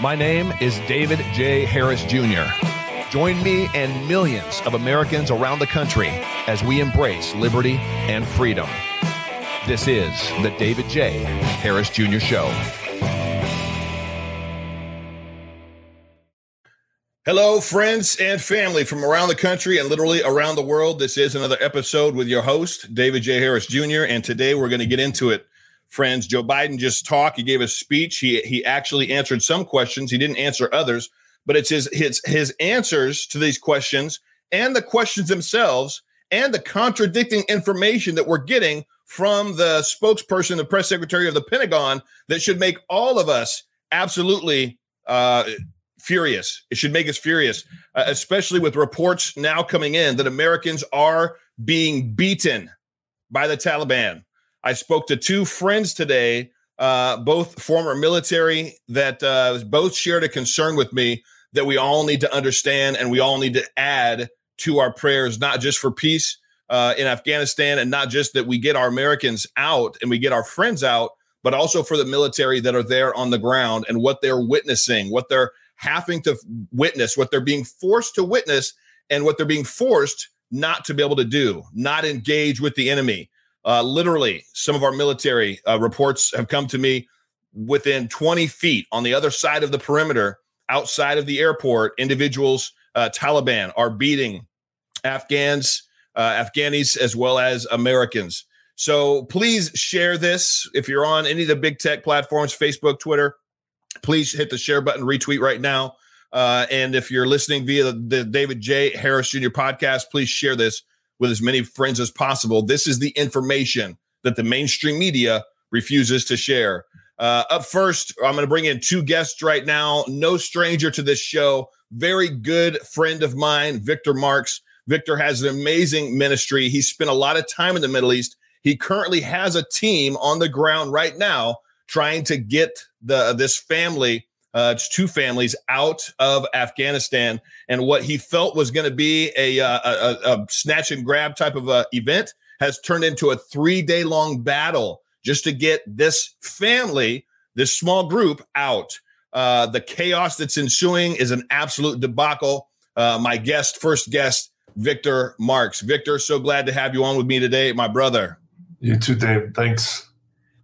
My name is David J. Harris Jr. Join me and millions of Americans around the country as we embrace liberty and freedom. This is the David J. Harris Jr. Show. Hello, friends and family from around the country and literally around the world. This is another episode with your host, David J. Harris Jr., and today we're going to get into it friends. Joe Biden just talked. He gave a speech. He he actually answered some questions. He didn't answer others, but it's his his his answers to these questions and the questions themselves and the contradicting information that we're getting from the spokesperson, the press secretary of the Pentagon, that should make all of us absolutely uh, furious. It should make us furious, uh, especially with reports now coming in that Americans are being beaten by the Taliban. I spoke to two friends today, uh, both former military, that uh, both shared a concern with me that we all need to understand and we all need to add to our prayers, not just for peace uh, in Afghanistan and not just that we get our Americans out and we get our friends out, but also for the military that are there on the ground and what they're witnessing, what they're having to witness, what they're being forced to witness, and what they're being forced not to be able to do, not engage with the enemy. Uh, literally, some of our military uh, reports have come to me within 20 feet on the other side of the perimeter, outside of the airport. Individuals, uh, Taliban, are beating Afghans, uh, Afghanis, as well as Americans. So please share this. If you're on any of the big tech platforms, Facebook, Twitter, please hit the share button, retweet right now. Uh, and if you're listening via the, the David J. Harris Jr. podcast, please share this with as many friends as possible. This is the information that the mainstream media refuses to share. Uh, up first, I'm going to bring in two guests right now. No stranger to this show, very good friend of mine, Victor Marx. Victor has an amazing ministry. He spent a lot of time in the Middle East. He currently has a team on the ground right now trying to get the this family uh, it's two families out of Afghanistan, and what he felt was going to be a, uh, a, a, snatch and grab type of uh, event has turned into a three day long battle just to get this family, this small group, out. Uh, the chaos that's ensuing is an absolute debacle. Uh, my guest, first guest, Victor Marx. Victor, so glad to have you on with me today, my brother. You too, Dave. Thanks.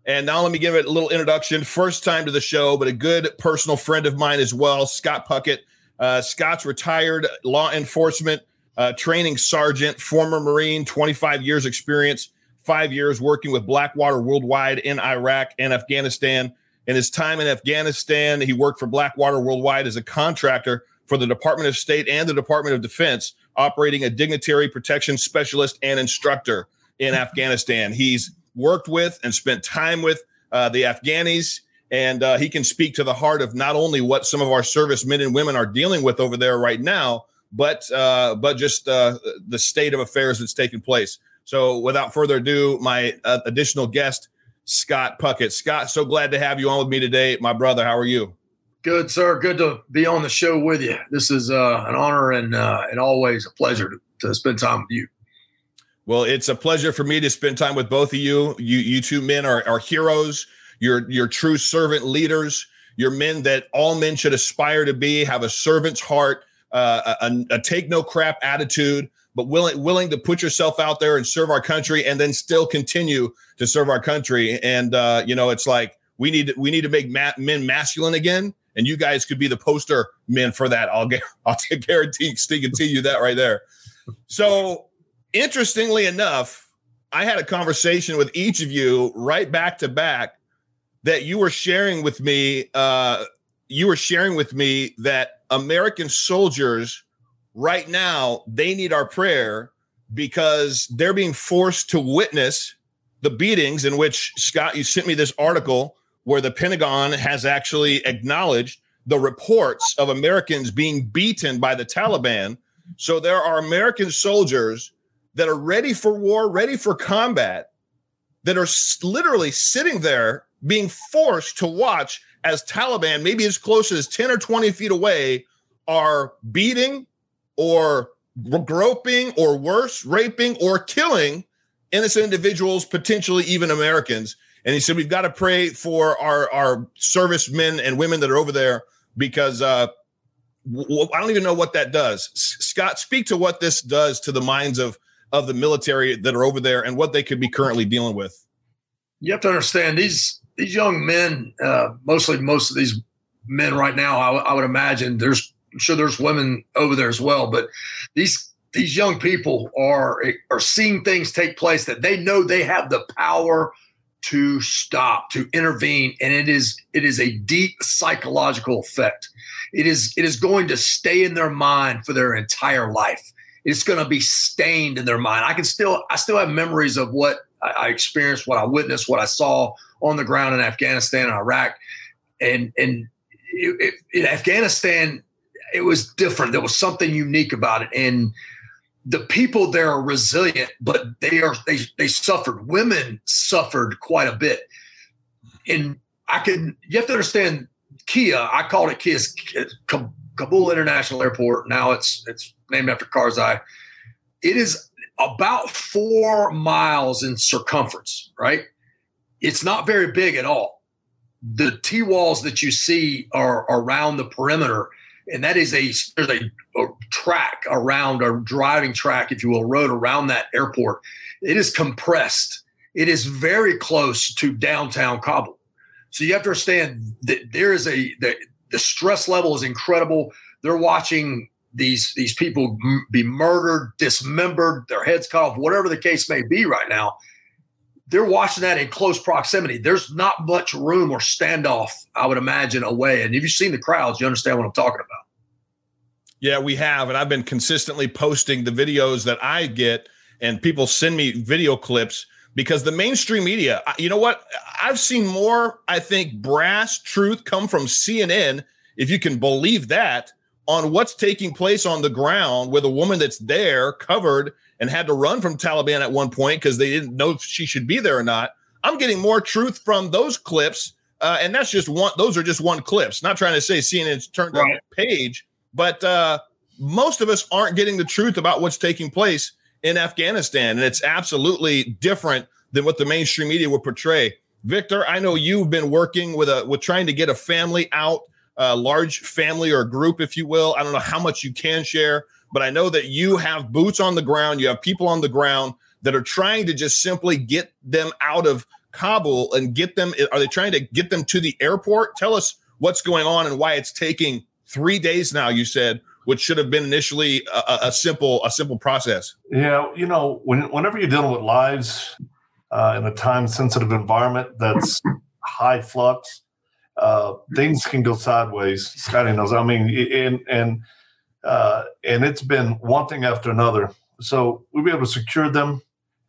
And now let me give it a little introduction. First time to the show, but a good personal friend of mine as well, Scott Puckett. Uh, Scott's retired law enforcement uh, training sergeant, former Marine, 25 years experience, five years working with Blackwater Worldwide in Iraq and Afghanistan. In his time in Afghanistan, he worked for Blackwater Worldwide as a contractor for the Department of State and the Department of Defense, operating a dignitary protection specialist and instructor in Afghanistan. He's worked with and spent time with uh, the Afghanis. And uh, he can speak to the heart of not only what some of our servicemen and women are dealing with over there right now, but uh, but just uh, the state of affairs that's taking place. So, without further ado, my uh, additional guest, Scott Puckett. Scott, so glad to have you on with me today, my brother. How are you? Good, sir. Good to be on the show with you. This is uh, an honor and and always a pleasure to, to spend time with you. Well, it's a pleasure for me to spend time with both of you. You, you two men are, are heroes. You're, you're true servant leaders. You're men that all men should aspire to be, have a servant's heart, uh, a, a, take no crap attitude, but willing, willing to put yourself out there and serve our country and then still continue to serve our country. And, uh, you know, it's like, we need to, we need to make ma- men masculine again. And you guys could be the poster men for that. I'll get, I'll guarantee, guarantee you that right there. So interestingly enough, I had a conversation with each of you right back to back that you were sharing with me. Uh, you were sharing with me that American soldiers right now they need our prayer because they're being forced to witness the beatings in which Scott. You sent me this article where the Pentagon has actually acknowledged the reports of Americans being beaten by the Taliban. So there are American soldiers that are ready for war, ready for combat, that are literally sitting there being forced to watch as Taliban, maybe as close as 10 or 20 feet away, are beating or groping or worse, raping or killing innocent individuals, potentially even Americans. And he said, We've got to pray for our, our servicemen and women that are over there. because uh, I don't even know what that does. Scott, speak to what this does to the minds of of the military that are over there and what they could be currently dealing with. You have to understand these these young men, uh, mostly most of these men right now. I, would imagine there's I'm sure there's women over there as well, but these these young people are are seeing things take place that they know they have the power to stop to intervene and it is it is a deep psychological effect it is it is going to stay in their mind for their entire life it's going to be stained in their mind i can still i still have memories of what i, experienced what i witnessed what i saw on the ground in afghanistan and iraq and and it, it, in afghanistan it was different there was something unique about it and the people there are resilient, but they are they they suffered. Women suffered quite a bit, and I can you have to understand Kia. I called it Kia's Kabul International Airport. Now it's it's named after Karzai. It is about four miles in circumference. Right, it's not very big at all. The T walls that you see are around the perimeter and that is a there's a, a, track around a driving track, if you will, road around that airport. It is compressed. It is very close to downtown Kabul. So you have to understand that there is a the, the stress level is incredible. They're watching these these people be murdered, dismembered, their heads cut off, whatever the case may be right now they're watching that in close proximity. There's not much room or standoff, I would imagine, away. And if you've seen the crowds, you understand what I'm talking about. Yeah, we have. And I've been consistently posting the videos that I get, and people send me video clips because the mainstream media, you know what? I've seen more, I think, brass truth come from CNN, if you can believe that, on what's taking place on the ground with a woman that's there covered and had to run from Taliban at one point because they didn't know if she should be there or not. I'm getting more truth from those clips. Uh, and that's just one, those are just one clips. Not trying to say CNN's turned right. on page, but uh, most of us aren't getting the truth about what's taking place in Afghanistan. And it's absolutely different than what the mainstream media would portray. Victor, I know you've been working with a with trying to get a family out, a large family or group, if you will. I don't know how much you can share, but I know that you have boots on the ground, you have people on the ground that are trying to just simply get them out of Kabul and get them. Are they trying to get them to the airport? Tell us what's going on and why it's taking three days now. You said, which should have been initially a, a simple a simple process. Yeah, you know, when, whenever you're dealing with lives uh, in a time sensitive environment that's high flux, uh, things can go sideways. Scotty knows. I mean, and and uh, and it's been one thing after another. So we'll be able to secure them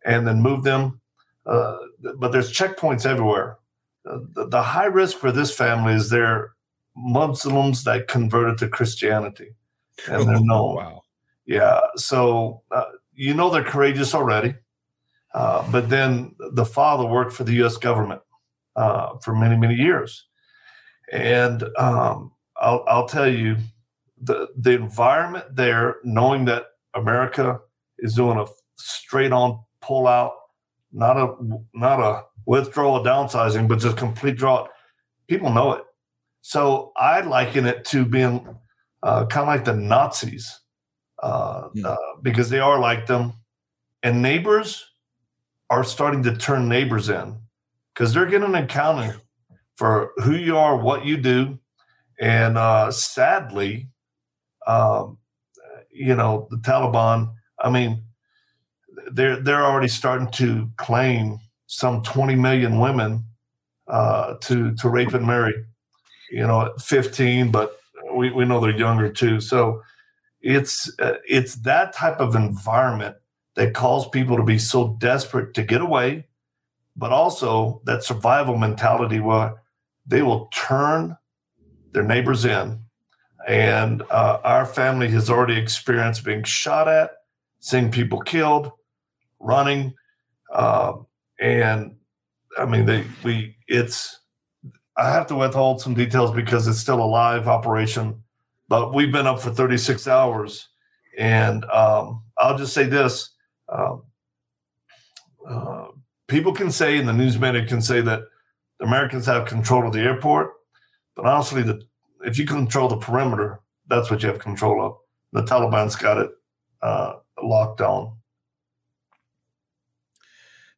and then move them. Uh, but there's checkpoints everywhere. Uh, the, the, high risk for this family is they're Muslims that converted to Christianity, and they're known. wow. Yeah. So uh, you know they're courageous already. Uh, but then the father worked for the U.S. government uh, for many, many years, and um, I'll, I'll tell you, the the environment there, knowing that America is doing a straight on pull out, not a not a withdrawal, downsizing, but just complete draw. People know it. So I liken it to being uh, kind of like the Nazis uh, yeah. uh, because they are like them, and neighbors are starting to turn neighbors in because they're getting an accounting for who you are, what you do, and uh, sadly, um, you know, the Taliban. I mean, they're they're already starting to claim some 20 million women uh, to to rape and marry. You know, 15, but we, we know they're younger too. So it's uh, it's that type of environment that calls people to be so desperate to get away, but also that survival mentality where they will turn their neighbors in and uh, our family has already experienced being shot at, seeing people killed, running, uh, and I mean, they we it's. I have to withhold some details because it's still a live operation, but we've been up for 36 hours, and um, I'll just say this: um, uh, people can say, and the news media can say that Americans have control of the airport, but honestly, the if you control the perimeter, that's what you have control of. The Taliban's got it uh, locked down.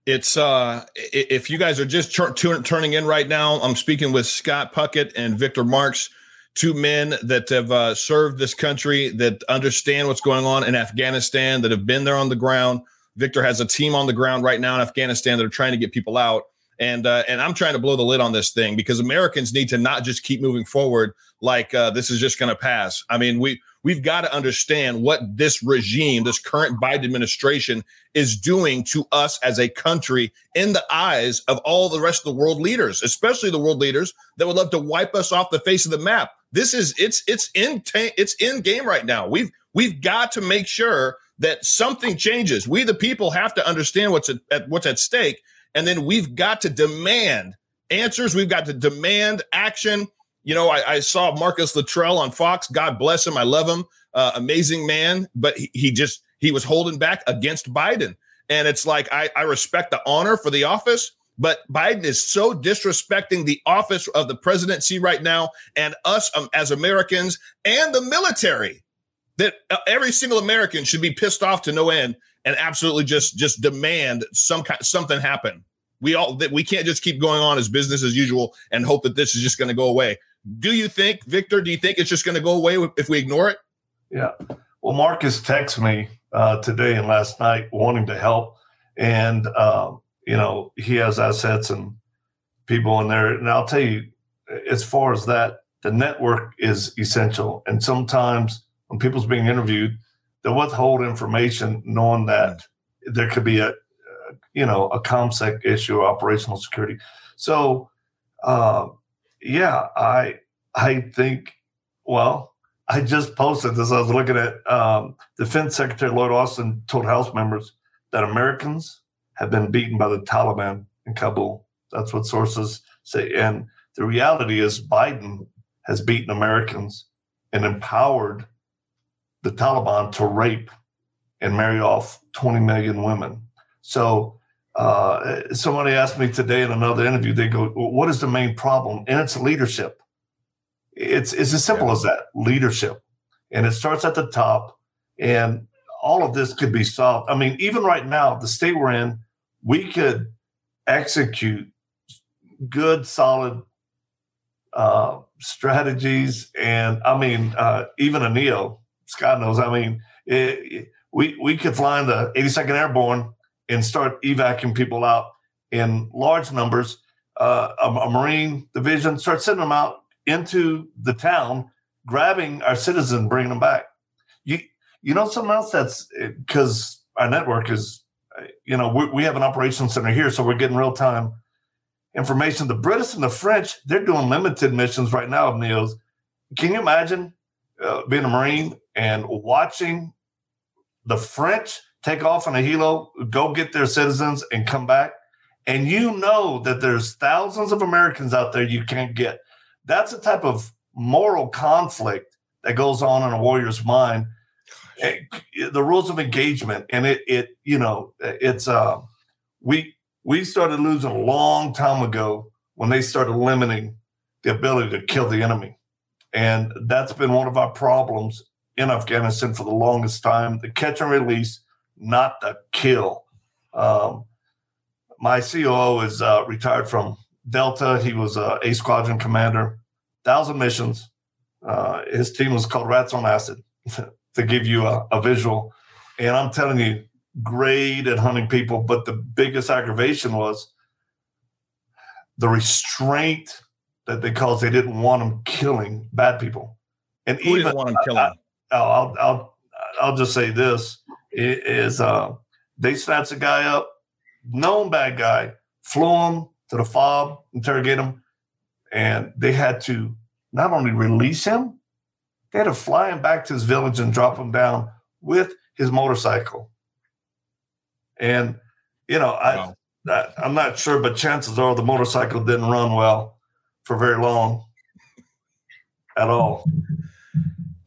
It's uh, if you guys are just turning in right now, I'm speaking with Scott Puckett and Victor Marx, two men that have uh, served this country, that understand what's going on in Afghanistan, that have been there on the ground. Victor has a team on the ground right now in Afghanistan that are trying to get people out and uh, and I'm trying to blow the lid on this thing because Americans need to not just keep moving forward like uh, this is just going to pass. I mean, we we've got to understand what this regime, this current Biden administration, is doing to us as a country in the eyes of all the rest of the world leaders, especially the world leaders that would love to wipe us off the face of the map. This is it's it's in ta- it's in game right now. We've we've got to make sure that something changes. We the people have to understand what's at, what's at stake and then we've got to demand answers. We've got to demand action. You know, I, I saw Marcus Luttrell on Fox. God bless him. I love him. Uh, amazing man. But he, he just, he was holding back against Biden. And it's like, I, I respect the honor for the office, but Biden is so disrespecting the office of the presidency right now and us um, as Americans and the military that uh, every single American should be pissed off to no end and absolutely just just demand some kind something happen. We all that we can't just keep going on as business as usual and hope that this is just going to go away. Do you think, Victor? Do you think it's just going to go away if we ignore it? Yeah. Well, Marcus texted me uh, today and last night wanting to help, and um, you know he has assets and people in there. And I'll tell you, as far as that, the network is essential. And sometimes when people's being interviewed, they'll withhold information knowing that there could be a, you know, a ComSec issue, operational security. So, uh, yeah, I I think, well, I just posted this. I was looking at um, Defense Secretary Lloyd Austin told House members that Americans have been beaten by the Taliban in Kabul. That's what sources say. And the reality is, Biden has beaten Americans and empowered the Taliban to rape and marry off 20 million women. So uh, somebody asked me today in another interview, they go, what is the main problem? And it's leadership. It's, it's as simple yeah. as that leadership. And it starts at the top. And all of this could be solved. I mean, even right now, the state we're in, we could execute good, solid uh, strategies. And I mean, uh, even a NEO, Scott knows. I mean, it, we we could fly in the 82nd Airborne and start evacuating people out in large numbers. Uh, a, a, Marine division start sending them out into the town, grabbing our citizens, bringing them back. You you know something else that's because our network is, you know, we, we have an operations center here, so we're getting real time information. The British and the French, they're doing limited missions right now of NEOs. Can you imagine uh, being a Marine and watching the French take off on a helo, go get their citizens, and come back. And you know that there's thousands of Americans out there you can't get. That's a type of moral conflict that goes on in a warrior's mind. The rules of engagement, and it, it, you know, it's uh, we we started losing a long time ago when they started limiting the ability to kill the enemy. And that's been one of our problems in Afghanistan for the longest time the catch and release, not the kill. Um, my COO is uh, retired from Delta. He was a, a squadron commander, thousand missions. Uh, his team was called Rats on Acid to give you a, a visual. And I'm telling you, great at hunting people. But the biggest aggravation was the restraint that they caused. They didn't want them killing bad people. And Who even want them killing? I'll, I'll, I'll just say this is uh, they snatched a guy up, known bad guy, flew him to the fob, interrogate him, and they had to not only release him, they had to fly him back to his village and drop him down with his motorcycle. And you know, wow. I, I am not sure, but chances are the motorcycle didn't run well for very long at all.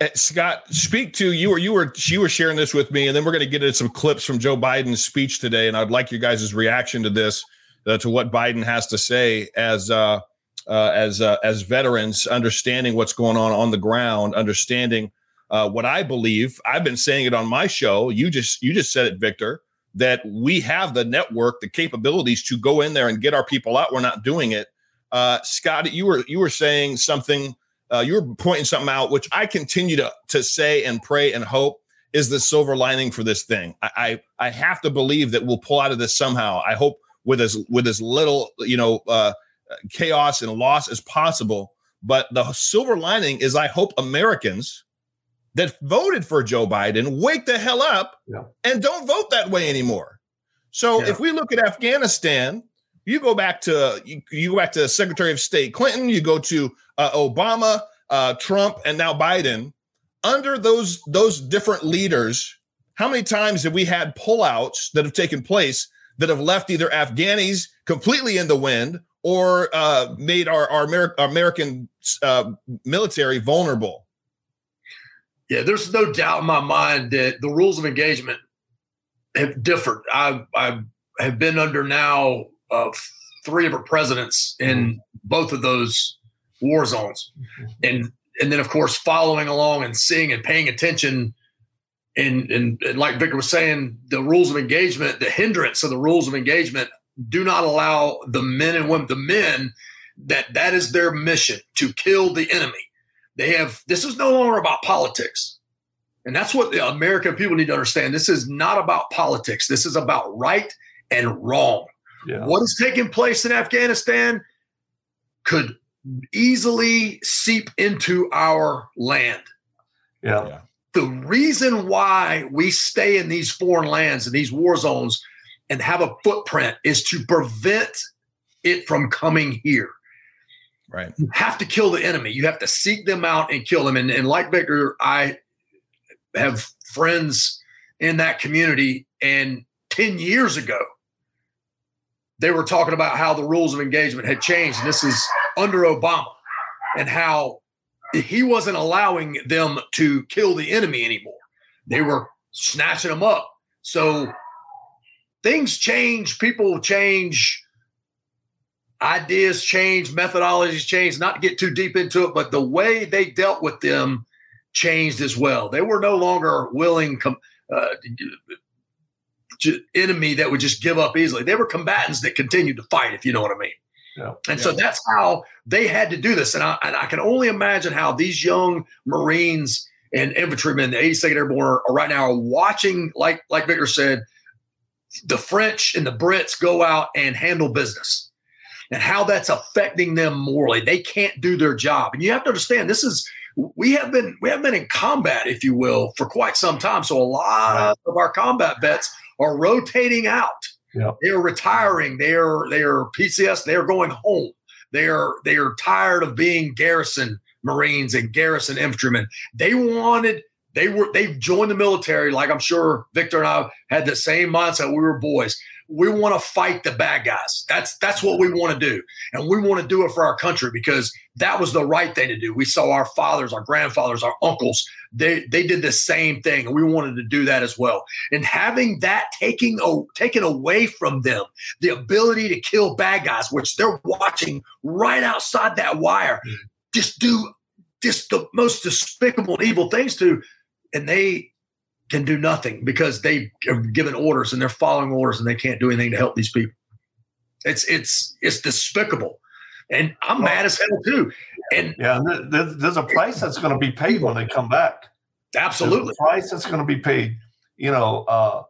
Uh, Scott, speak to you were you were she was sharing this with me, and then we're going to get into some clips from Joe Biden's speech today, and I'd like you guys' reaction to this, uh, to what Biden has to say as uh, uh, as uh, as veterans, understanding what's going on on the ground, understanding uh, what I believe. I've been saying it on my show. You just you just said it, Victor. That we have the network, the capabilities to go in there and get our people out. We're not doing it. Uh, Scott, you were you were saying something. Uh, you were pointing something out, which I continue to to say and pray and hope is the silver lining for this thing. I, I, I have to believe that we'll pull out of this somehow. I hope with as with as little you know uh, chaos and loss as possible. But the silver lining is I hope Americans that voted for Joe Biden wake the hell up yeah. and don't vote that way anymore. So yeah. if we look at Afghanistan, you go back to you, you, go back to Secretary of State Clinton, you go to uh, Obama, uh, Trump, and now Biden. Under those those different leaders, how many times have we had pullouts that have taken place that have left either Afghanis completely in the wind or uh, made our our Amer- American uh, military vulnerable? Yeah, there's no doubt in my mind that the rules of engagement have differed. I, I have been under now uh, three of our presidents in mm-hmm. both of those war zones, mm-hmm. and and then of course following along and seeing and paying attention. And, and, and like Victor was saying, the rules of engagement, the hindrance of the rules of engagement, do not allow the men and women, the men that that is their mission to kill the enemy. They have this is no longer about politics. And that's what the American people need to understand. This is not about politics. This is about right and wrong. Yeah. What is taking place in Afghanistan could easily seep into our land. Yeah. yeah. The reason why we stay in these foreign lands and these war zones and have a footprint is to prevent it from coming here. Right. You have to kill the enemy. You have to seek them out and kill them. And, and like Victor, I have friends in that community. And 10 years ago, they were talking about how the rules of engagement had changed. And this is under Obama and how he wasn't allowing them to kill the enemy anymore. They were snatching them up. So things change, people change, ideas change, methodologies change. Not to get too deep into it, but the way they dealt with them changed as well. They were no longer willing uh, enemy that would just give up easily. They were combatants that continued to fight, if you know what I mean. Yeah. And yeah. so that's how they had to do this. And I, and I, can only imagine how these young Marines and infantrymen, the 82nd Airborne, are right now are watching, like like Victor said, the French and the Brits go out and handle business and how that's affecting them morally. They can't do their job. And you have to understand this is we have been we have been in combat, if you will, for quite some time. So a lot of our combat vets are rotating out. They are retiring. They are they are PCS. They are going home. They are they are tired of being garrison Marines and garrison infantrymen. They wanted they were they joined the military like I'm sure Victor and I had the same mindset. We were boys. We want to fight the bad guys. That's that's what we want to do, and we want to do it for our country because that was the right thing to do. We saw our fathers, our grandfathers, our uncles. They they did the same thing, and we wanted to do that as well. And having that taking taken away from them, the ability to kill bad guys, which they're watching right outside that wire, mm. just do just the most despicable and evil things to and they can do nothing because they've given orders and they're following orders and they can't do anything to help these people. It's it's it's despicable, and I'm well, mad as hell too. And yeah, there's, there's a price that's going to be paid when they come back. Absolutely, price that's going to be paid. You know, uh,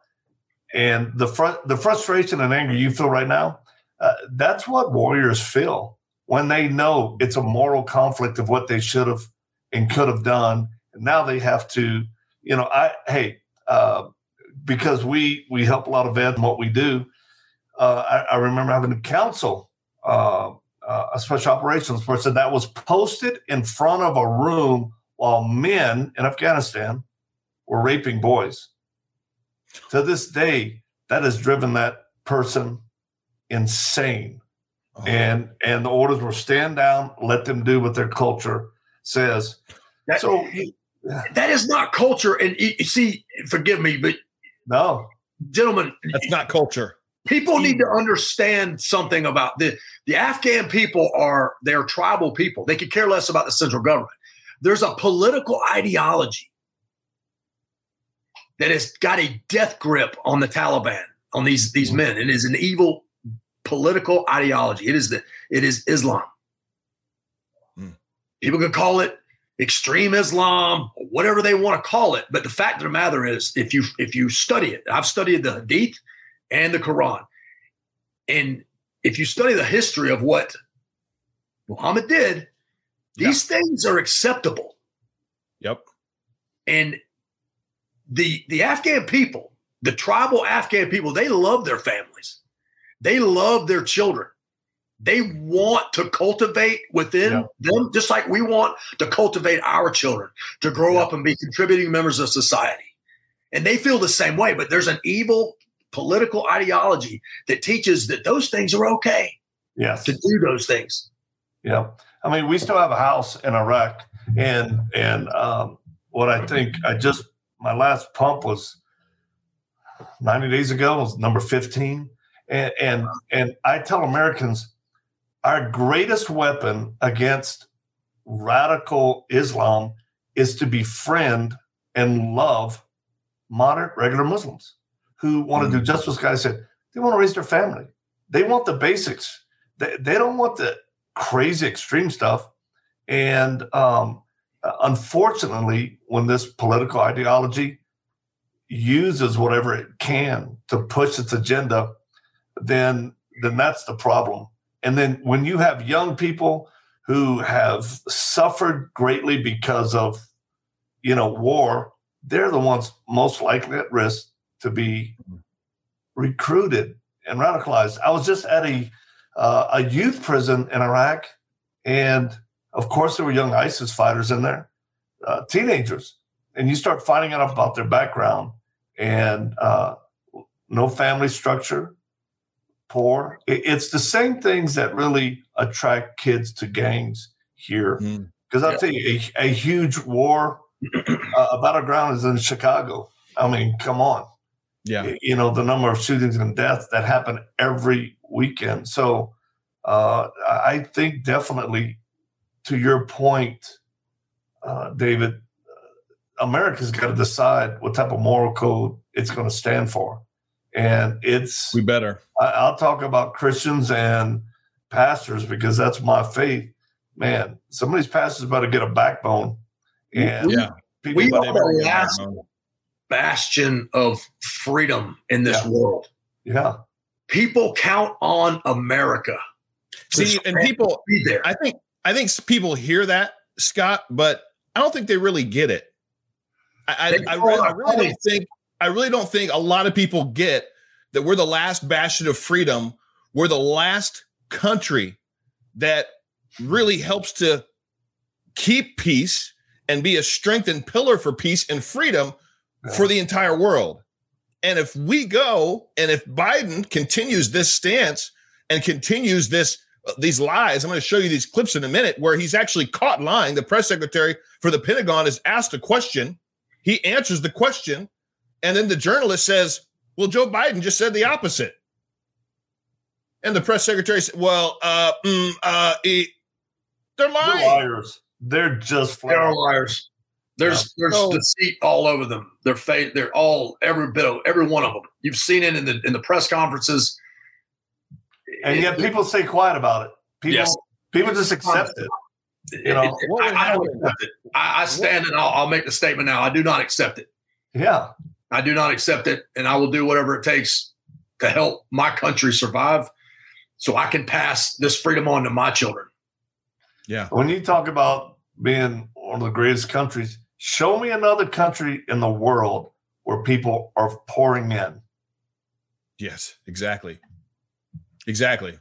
and the front the frustration and anger you feel right now, uh, that's what warriors feel when they know it's a moral conflict of what they should have and could have done and now they have to, you know, I hey, uh, because we we help a lot of vets in what we do. Uh, I, I, remember having a council, uh, uh, a special operations person that was posted in front of a room while men in Afghanistan were raping boys. To this day, that has driven that person insane. Oh. And and the orders were stand down, let them do what their culture says. That, so that is not culture. And you see, forgive me, but no, gentlemen, that's not culture. People need to understand something about the the Afghan people are they're tribal people. They could care less about the central government. There's a political ideology that has got a death grip on the Taliban, on these these men. It is an evil political ideology. It is the it is Islam. Mm. People could call it extreme Islam, whatever they want to call it. But the fact of the matter is, if you if you study it, I've studied the Hadith and the Quran, and if you study the history of what Muhammad did, these things are acceptable. Yep. And the the Afghan people, the tribal Afghan people, they love their families. They love their children. They want to cultivate within yeah. them, just like we want to cultivate our children to grow yeah. up and be contributing members of society. And they feel the same way, but there's an evil political ideology that teaches that those things are okay. Yes. To do those things. Yeah. I mean, we still have a house in Iraq, and and um, what I think I just my last pump was 90 days ago was number 15 and and, and i tell americans our greatest weapon against radical islam is to befriend and love moderate regular muslims who want to do mm. just what guy said they want to raise their family they want the basics they, they don't want the crazy extreme stuff and um, unfortunately, when this political ideology uses whatever it can to push its agenda, then then that's the problem. And then when you have young people who have suffered greatly because of you know war, they're the ones most likely at risk to be recruited and radicalized. I was just at a uh, a youth prison in Iraq, and of course, there were young ISIS fighters in there, uh, teenagers, and you start finding out about their background and uh, no family structure, poor. it's the same things that really attract kids to gangs here. Because mm. I'll yeah. tell you, a, a huge war uh, battleground is in Chicago. I mean, come on. Yeah. You know, the number of shootings and deaths that happen every weekend. So uh, I think definitely to your point, uh, David, uh, America's got to decide what type of moral code it's going to stand for. And it's. We better. I, will talk about Christians and pastors because that's my faith. Man, some of these pastors better get a backbone. And yeah. we are the last bastion of freedom in this yeah. world. Yeah. People count on America. See, and people, I think I think people hear that, Scott, but I don't think they really get it. I, I, I, really, I really don't think I really don't think a lot of people get that we're the last bastion of freedom. We're the last country that really helps to keep peace and be a strengthened pillar for peace and freedom for the entire world. And if we go and if Biden continues this stance and continues this uh, these lies. I'm going to show you these clips in a minute where he's actually caught lying. The press secretary for the Pentagon is asked a question. He answers the question. And then the journalist says, Well, Joe Biden just said the opposite. And the press secretary said, Well, uh, mm, uh, he, they're lying. They're liars. They're just they're liars. There's yeah. there's so, deceit all over them. They're fake. They're all every bit of every one of them. You've seen it in the in the press conferences and yet people stay quiet about it. People, yes. people just accept it. You know, I, I, don't accept it. I, I stand and I'll, I'll, make the statement now. I do not accept it. Yeah, I do not accept it, and I will do whatever it takes to help my country survive, so I can pass this freedom on to my children. Yeah. When you talk about being one of the greatest countries, show me another country in the world where people are pouring in. Yes, exactly. Exactly.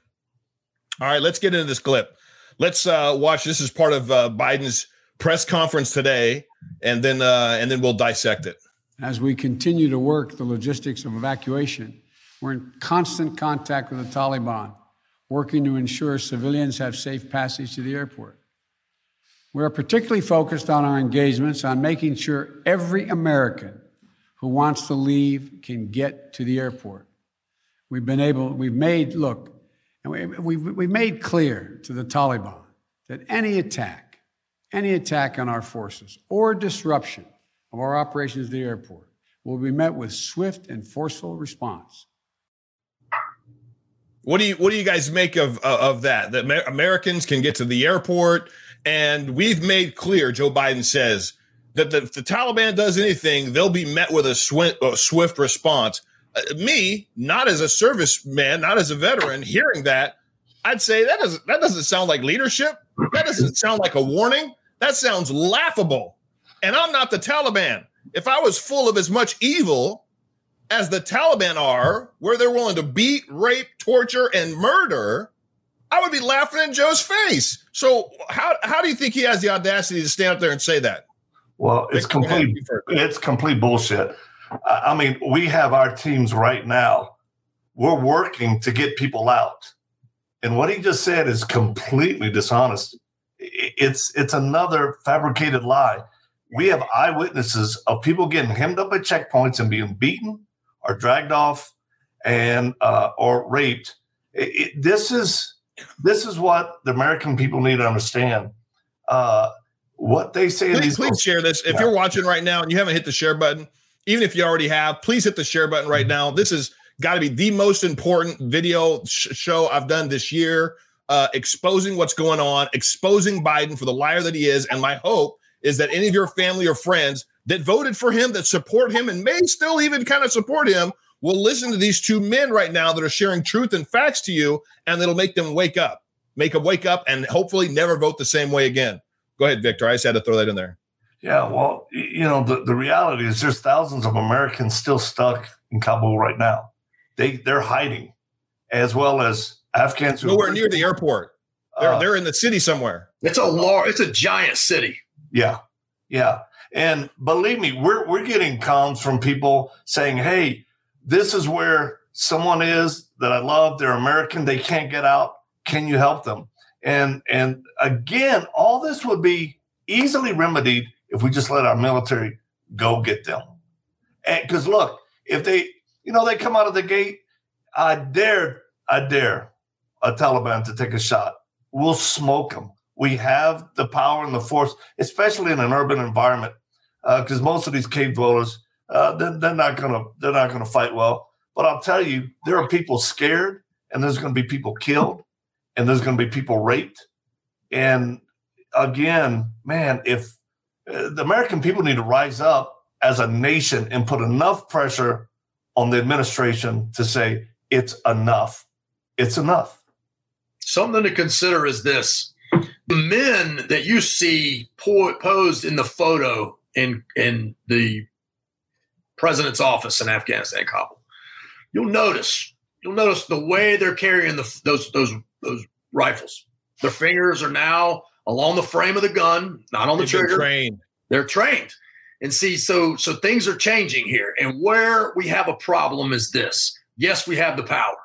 All right, let's get into this clip. Let's uh, watch. This is part of uh, Biden's press conference today, and then uh, and then we'll dissect it. As we continue to work the logistics of evacuation, we're in constant contact with the Taliban, working to ensure civilians have safe passage to the airport. We are particularly focused on our engagements on making sure every American who wants to leave can get to the airport. We've been able, we've made, look, and we, we've, we've made clear to the Taliban that any attack, any attack on our forces or disruption of our operations at the airport will be met with swift and forceful response. What do you what do you guys make of of that? That Americans can get to the airport, and we've made clear. Joe Biden says that the, if the Taliban does anything, they'll be met with a swift, swift response. Uh, me, not as a serviceman, not as a veteran, hearing that, I'd say that doesn't that doesn't sound like leadership. That doesn't sound like a warning. That sounds laughable. And I'm not the Taliban. If I was full of as much evil as the Taliban are, where they're willing to beat, rape, torture, and murder, I would be laughing in Joe's face. So how how do you think he has the audacity to stand up there and say that? Well, it's complete it's complete bullshit. I mean, we have our teams right now. We're working to get people out. And what he just said is completely dishonest. It's it's another fabricated lie. We have eyewitnesses of people getting hemmed up at checkpoints and being beaten or dragged off and uh, or raped. It, it, this is this is what the American people need to understand. Uh, what they say. Please, please share this. If yeah. you're watching right now and you haven't hit the share button, even if you already have, please hit the share button right now. This is got to be the most important video sh- show I've done this year, uh, exposing what's going on, exposing Biden for the liar that he is. And my hope is that any of your family or friends that voted for him, that support him, and may still even kind of support him, will listen to these two men right now that are sharing truth and facts to you, and it'll make them wake up, make them wake up, and hopefully never vote the same way again. Go ahead, Victor. I just had to throw that in there. Yeah, well, you know, the, the reality is there's thousands of Americans still stuck in Kabul right now. They they're hiding, as well as Afghans. Nowhere near the airport. They're uh, they're in the city somewhere. It's a large. It's a giant city. Yeah, yeah. And believe me, we're we're getting calls from people saying, "Hey, this is where someone is that I love. They're American. They can't get out. Can you help them?" And and again, all this would be easily remedied if we just let our military go get them. And because look, if they, you know, they come out of the gate, I dare, I dare a Taliban to take a shot. We'll smoke them. We have the power and the force, especially in an urban environment, because uh, most of these cave dwellers, uh, they're, they're not gonna, they're not gonna fight well. But I'll tell you, there are people scared, and there's going to be people killed, and there's going to be people raped. And again, man, if uh, the American people need to rise up as a nation and put enough pressure on the administration to say it's enough. It's enough. Something to consider is this the men that you see posed in the photo in, in the president's office in Afghanistan, Kabul, you'll notice you'll notice the way they're carrying the, those those those rifles. Their fingers are now along the frame of the gun, not on the They've trigger. Trained. They're trained. And see, so so things are changing here. And where we have a problem is this. Yes, we have the power.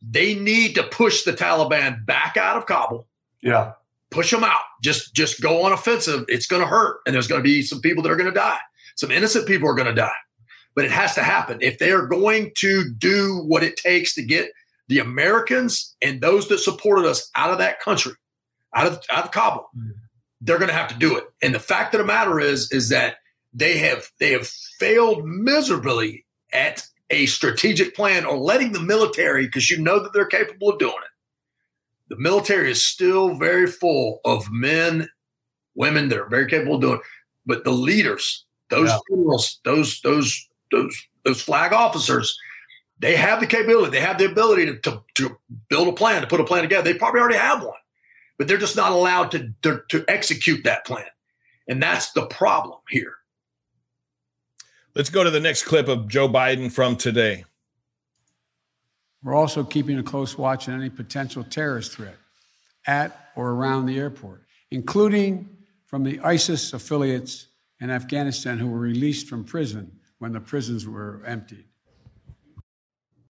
They need to push the Taliban back out of Kabul. Yeah. Push them out. Just just go on offensive. It's going to hurt and there's going to be some people that are going to die. Some innocent people are going to die. But it has to happen. If they are going to do what it takes to get the Americans and those that supported us out of that country, out of out of Kabul, mm-hmm. they're going to have to do it. And the fact of the matter is, is that they have they have failed miserably at a strategic plan or letting the military, because you know that they're capable of doing it. The military is still very full of men, women that are very capable of doing it. But the leaders, those yeah. generals, those those those those flag officers, they have the capability, they have the ability to, to, to, build a plan, to put a plan together. They probably already have one, but they're just not allowed to, to, to execute that plan. And that's the problem here. Let's go to the next clip of Joe Biden from today. We're also keeping a close watch on any potential terrorist threat at or around the airport, including from the ISIS affiliates in Afghanistan who were released from prison when the prisons were emptied.